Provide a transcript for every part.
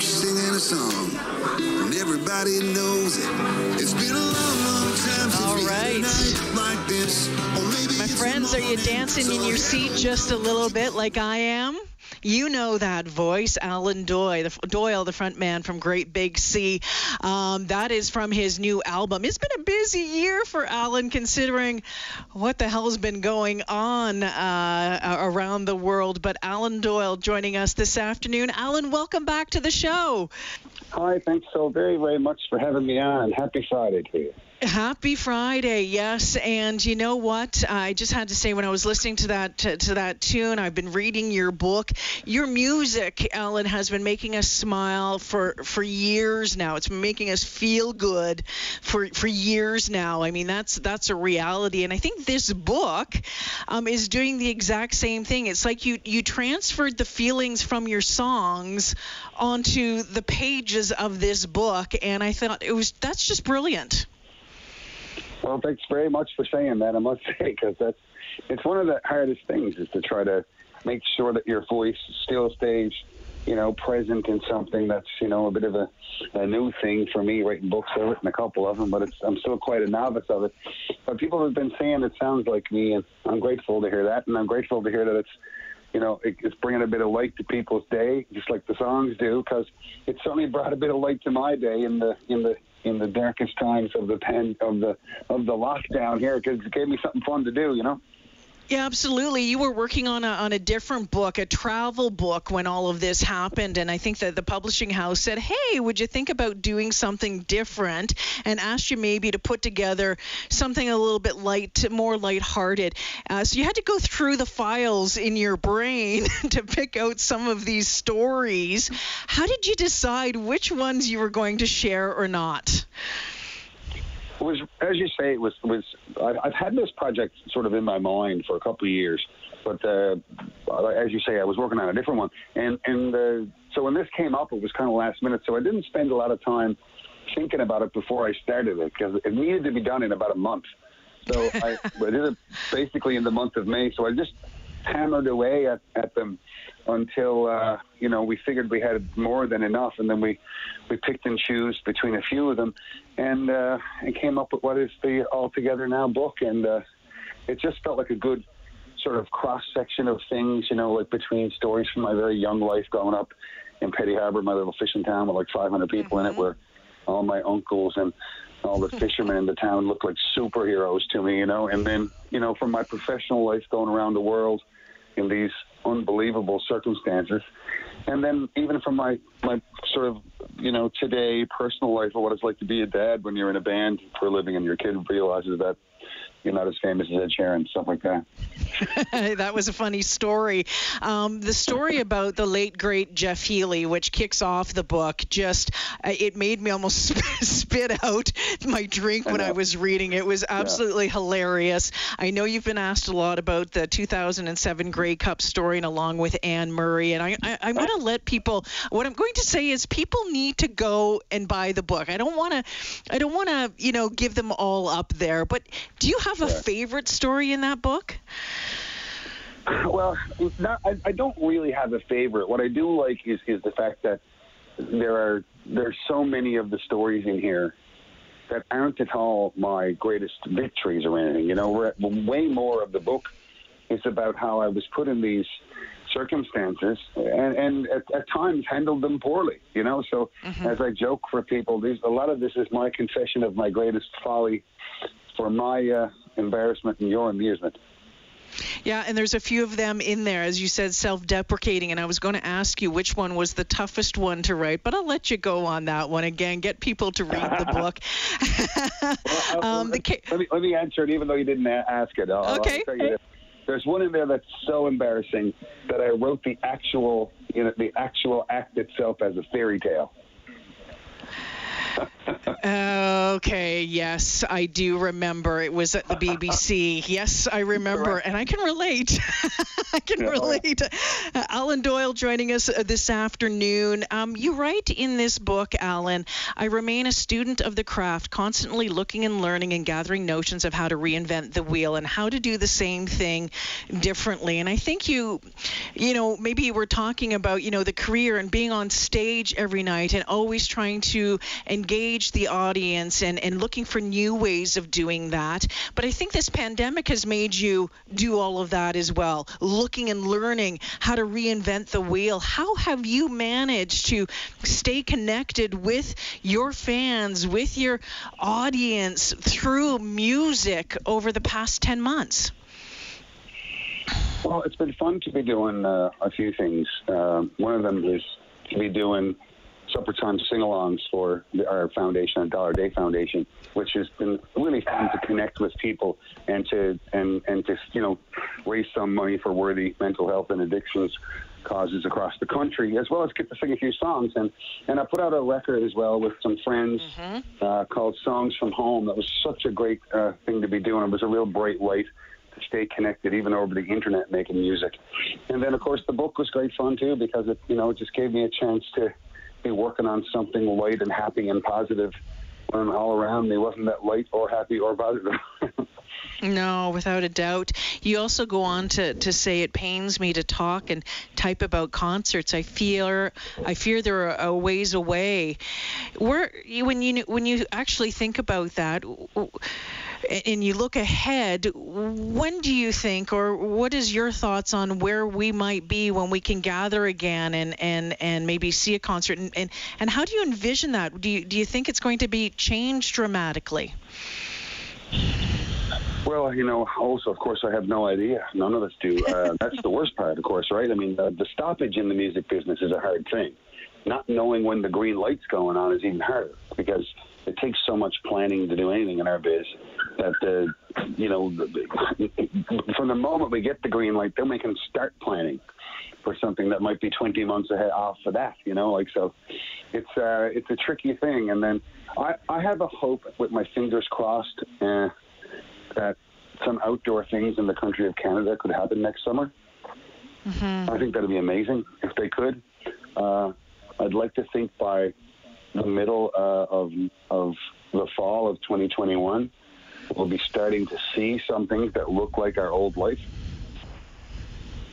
Singing a song, and everybody knows it. It's been a long, long time since All we had a night like this. Or maybe My friends, are you dancing in your seat just a little bit like I am? You know that voice, Alan Doyle, the, Doyle, the front man from Great Big Sea. Um, that is from his new album. It's been a busy year for Alan, considering what the hell's been going on uh, around the world. But Alan Doyle joining us this afternoon. Alan, welcome back to the show. Hi, thanks so very, very much for having me on. Happy Friday to you. Happy Friday, yes. And you know what? I just had to say when I was listening to that to, to that tune, I've been reading your book. Your music, Alan, has been making us smile for for years now. It's been making us feel good for for years now. I mean, that's that's a reality. And I think this book um, is doing the exact same thing. It's like you you transferred the feelings from your songs onto the pages of this book, and I thought it was that's just brilliant. Well, thanks very much for saying that. I must say, because that's it's one of the hardest things is to try to make sure that your voice still stays, you know, present in something that's you know a bit of a, a new thing for me. Writing books, I've written a couple of them, but it's, I'm still quite a novice of it. But people have been saying it sounds like me, and I'm grateful to hear that, and I'm grateful to hear that it's. You know, it, it's bringing a bit of light to people's day, just like the songs do, because it certainly brought a bit of light to my day in the in the in the darkest times of the pen of the of the lockdown here because it gave me something fun to do, you know. Yeah, absolutely. You were working on a on a different book, a travel book, when all of this happened, and I think that the publishing house said, "Hey, would you think about doing something different?" and asked you maybe to put together something a little bit light, more lighthearted. Uh, so you had to go through the files in your brain to pick out some of these stories. How did you decide which ones you were going to share or not? It was, as you say, it was was. I've had this project sort of in my mind for a couple of years, but uh, as you say, I was working on a different one, and and uh, so when this came up, it was kind of last minute. So I didn't spend a lot of time thinking about it before I started it because it needed to be done in about a month. So I, I did it basically in the month of May. So I just hammered away at, at them until uh, you know we figured we had more than enough, and then we we picked and chose between a few of them, and uh, and came up with what is the All Together Now book, and uh, it just felt like a good sort of cross section of things, you know, like between stories from my very young life growing up in Petty Harbour, my little fishing town with like 500 people in it, where all my uncles and all the fishermen in the town looked like superheroes to me, you know. And then, you know, from my professional life going around the world in these unbelievable circumstances, and then even from my my sort of you know today personal life of what it's like to be a dad when you're in a band for a living and your kid realizes that you're not as famous as Ed Sheeran, stuff like that. that was a funny story. Um, the story about the late great Jeff Healey, which kicks off the book, just uh, it made me almost spit out my drink when I, know. was reading. It was absolutely hilarious. I know you've been asked a lot about the 2007 Grey Cup story, and along with Anne Murray. And I, I, I'm going to let people. What I'm going to say is people need to go and buy the book. I don't want to. I don't want to. You know, give them all up there. But do you have a Sure. favorite story in that book? Well, not, I, I don't really have a favorite. What I do like is, is the fact that there are there's so many of the stories in here that aren't at all my greatest victories or anything. You know, we're, way more of the book is about how I was put in these circumstances and, and at, at times handled them poorly. You know, so mm-hmm. as I joke for people, these a lot of this is my confession of my greatest folly for my uh, embarrassment and your amusement. Yeah, and there's a few of them in there, as you said, self-deprecating. And I was going to ask you which one was the toughest one to write, but I'll let you go on that one again. Get people to read the book. Well, um, the let, let me let me answer it, even though you didn't ask it. I'll, I'll Okay. tell you this. There's one in there that's so embarrassing that I wrote the actual, you know, the actual act itself as a fairy tale. Okay, yes, I do remember. It was at the BBC. Yes, I remember, and I can relate. I can Yeah. relate. Uh, Alan Doyle joining us uh, this afternoon. Um, you write in this book, Alan, I remain a student of the craft, constantly looking and learning and gathering notions of how to reinvent the wheel and how to do the same thing differently. And I think you, you know, maybe you were talking about, you know, the career and being on stage every night and always trying to engage the audience and, and looking for new ways of doing that. But I think this pandemic has made you do all of that as well, looking and learning how to reinvent the wheel. How have you managed to stay connected with your fans, with your audience through music over the past 10 months? Well, it's been fun to be doing uh, a few things. Um, one of them is to be doing supper time sing-alongs for the, our foundation, Dollar Day Foundation, which has been really fun to connect with people and to and and to you know raise some money for worthy mental health and addictions causes across the country, as well as get to sing a few songs. And and I put out a record as well with some friends uh, called Songs from Home. That was such a great uh, thing to be doing. It was a real bright light to stay connected even over the internet making music. And then of course the book was great fun too because it you know it just gave me a chance to working on something light and happy and positive when all around me wasn't that light or happy or positive. No, without a doubt. You also go on to, to say it pains me to talk and type about concerts. I fear I fear they're a, ways away. Where when you when you actually think about that and you look ahead, when do you think or what is your thoughts on where we might be when we can gather again and, and, and maybe see a concert and, and, and how do you envision that? Do you do you think it's going to be changed dramatically? Well, you know, also, of course, I have no idea. None of us do. Uh, that's the worst part, of course, right? I mean, the, the stoppage in the music business is a hard thing. Not knowing when the green light's going on is even harder because it takes so much planning to do anything in our biz that, uh, you know, the- the- from the moment we get the green light, then we can start planning for something that might be 20 months ahead off for that, you know, like so. It's uh, it's a tricky thing, and then I I have a hope with my fingers crossed. Uh, that some outdoor things in the country of Canada could happen next summer. I think that'd be amazing if they could. Uh, I'd like to think by the middle uh, of of the fall of 2021, we'll be starting to see some things that look like our old life.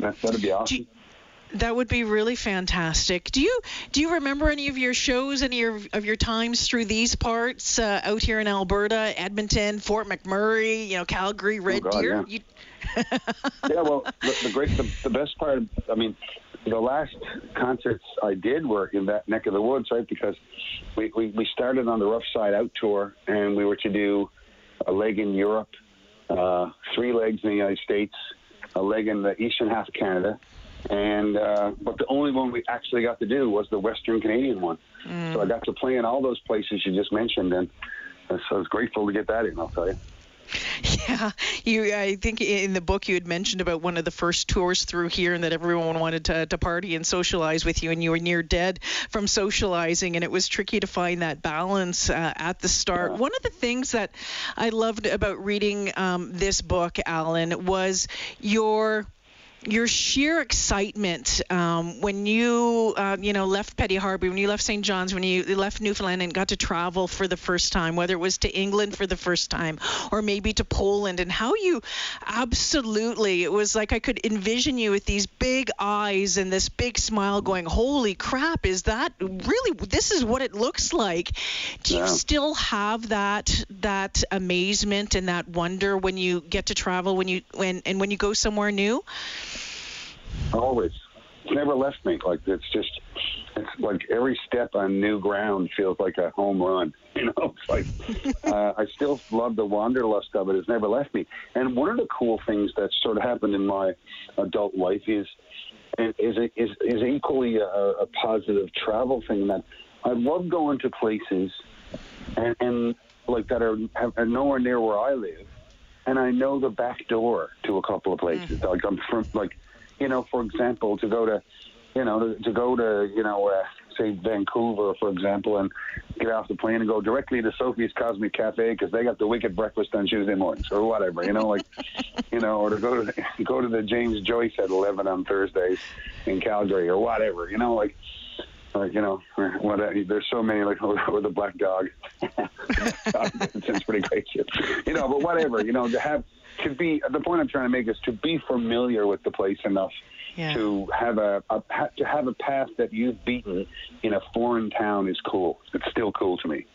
That, that'd be awesome. That would be really fantastic. Do you do you remember any of your shows, any of, of your times through these parts uh, out here in Alberta, Edmonton, Fort McMurray, you know, Calgary, Red Oh, God, Deer? yeah. You, yeah, well, the, the great, the, the best part, I mean, the last concerts I did were in that neck of the woods, right? Because we, we, we started on the Rough Side Out tour, and we were to do a leg in Europe, uh, three legs in the United States, a leg in the eastern half of Canada, and uh, but the only one we actually got to do was the Western Canadian one. So I got to play in all those places you just mentioned, and so I was grateful to get that in. I'll tell you. yeah, you. I think in the book you had mentioned about one of the first tours through here, and that everyone wanted to, to party and socialize with you, and you were near dead from socializing, and it was tricky to find that balance uh, at the start. One of the things that I loved about reading um, this book, Alan, was your your sheer excitement um, when you uh, you know left Petty Harbour, when you left St. John's, when you left Newfoundland and got to travel for the first time, whether it was to England for the first time or maybe to Poland, and how you absolutely it was like I could envision you with these big eyes and this big smile, going, "Holy crap! Is that really? This is what it looks like." Do you Yeah. still have that that amazement and that wonder when you get to travel when you when and when you go somewhere new? Always. It's never left me. Like it's just, it's like every step on new ground feels like a home run. You know, it's like uh, I still love the wanderlust of it. It's never left me. And one of the cool things that sort of happened in my adult life is, is is is equally a, a positive travel thing. That I love going to places, and, and like that are, have, are nowhere near where I live, and I know the back door to a couple of places. Like I'm from like you know, for example, to go to, you know, to, to go to, you know, uh, say Vancouver, for example, and get off the plane and go directly to Sophie's Cosmic Cafe because they got the wicked breakfast on Tuesday mornings or whatever, you know, like, you know, or to go to the, go to the James Joyce at 11 on Thursdays in Calgary or whatever, you know, like, like you know, what there's so many like with the black dog. it's pretty great, you know, but whatever, you know, to have to be the point I'm trying to make is to be familiar with the place enough Yeah. to have a, a to have a path that you've beaten in a foreign town is cool. It's still cool to me.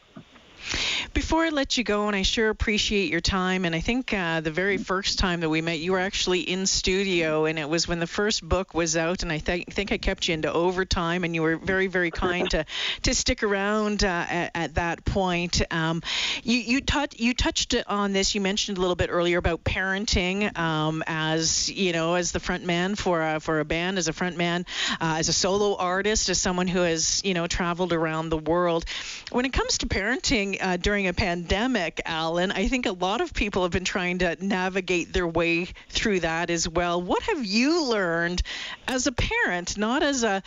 Before I let you go, and I sure appreciate your time, and I think uh, the very first time that we met, you were actually in studio, and it was when the first book was out, and I th- think I kept you into overtime, and you were very, very kind to to stick around uh, at, at that point. Um, you you, touch, you touched on this. You mentioned a little bit earlier about parenting um, as you know as the front man for a, for a band, as a front man, uh, as a solo artist, as someone who has you know traveled around the world. When it comes to parenting uh, during a pandemic, Alan, I think a lot of people have been trying to navigate their way through that as well. What have you learned as a parent, not as a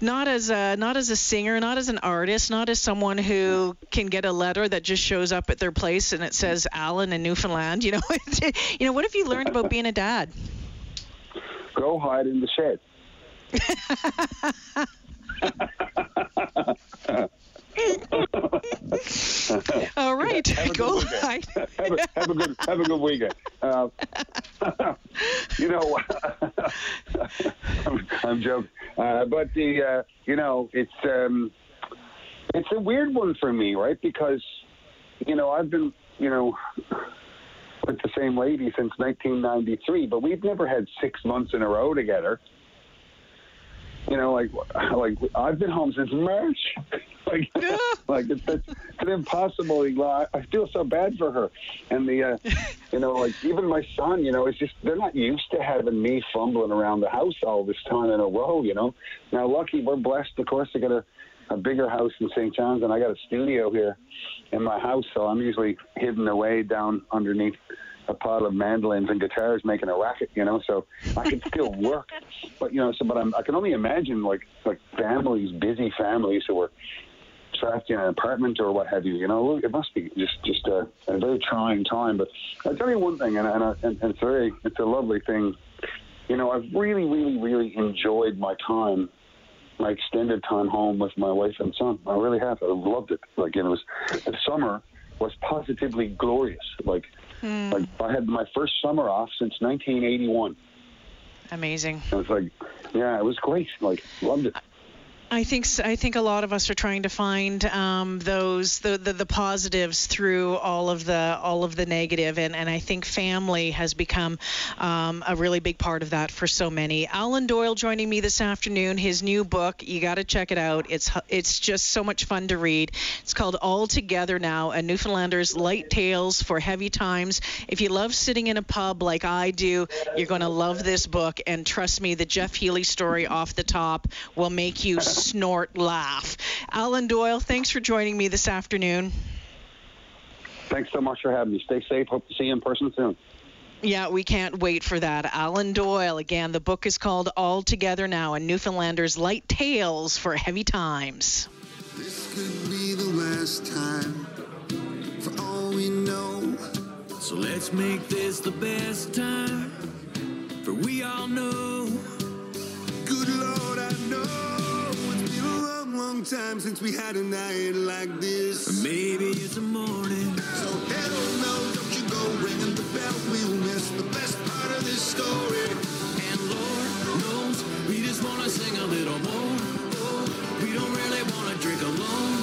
not as a not as a singer, not as an artist, not as someone who can get a letter that just shows up at their place and it says Alan in Newfoundland, you know, you know, what have you learned about being a dad? Go hide in the shed. All right, Have a good go have, a, have a good have a good weekend. Uh, you know, I'm, I'm joking, uh, but the uh, you know it's um, it's a weird one for me, right? Because you know I've been you know with the same lady since 1993, but we've never had six months in a row together. You know, like like I've been home since March. like, like it's, it's, it's impossible. I I feel so bad for her, and the, uh, you know, like even my son. You know, it's just they're not used to having me fumbling around the house all this time in a row. You know, now lucky we're blessed, of course, to get a, a bigger house in St. John's, and I got a studio here in my house, so I'm usually hidden away down underneath a pile of mandolins and guitars making a racket, you know, so I can still work. But you know, so but I'm, I can only imagine like like families, busy families who are trapped in an apartment or what have you. You know, it must be just just a, a very trying time. But I'll tell you one thing, and and, I, and it's very it's a lovely thing. You know, I've really, really, really enjoyed my time, my extended time home with my wife and son. I really have. I've loved it. Like it was the summer was positively glorious. Like Hmm. like I had my first summer off since 1981. Amazing. It was like, yeah, it was great. Like loved it. I think I think a lot of us are trying to find um, those the, the the positives through all of the all of the negative, and and I think family has become um, a really big part of that for so many. Alan Doyle joining me this afternoon. His new book, you got to check it out. It's it's just so much fun to read. It's called All Together Now: A Newfoundlander's Light Tales for Heavy Times. If you love sitting in a pub like I do, you're going to love this book. And trust me, the Jeff Healey story off the top will make you snort laugh. Alan Doyle, thanks for joining me this afternoon. Thanks so much for having me. Stay safe. Hope to see you in person soon. Yeah, we can't wait for that. Alan Doyle, again, the book is called All Together Now, a Newfoundlander's Light Tales for Heavy Times. This could be the last time, for all we know. So let's make this the best time. For we all know long time since we had a night like this. Maybe it's a morning. So hello, no, don't you go ringing the bell. We'll miss the best part of this story. And Lord knows we just wanna sing a little more. Oh, we don't really wanna drink alone.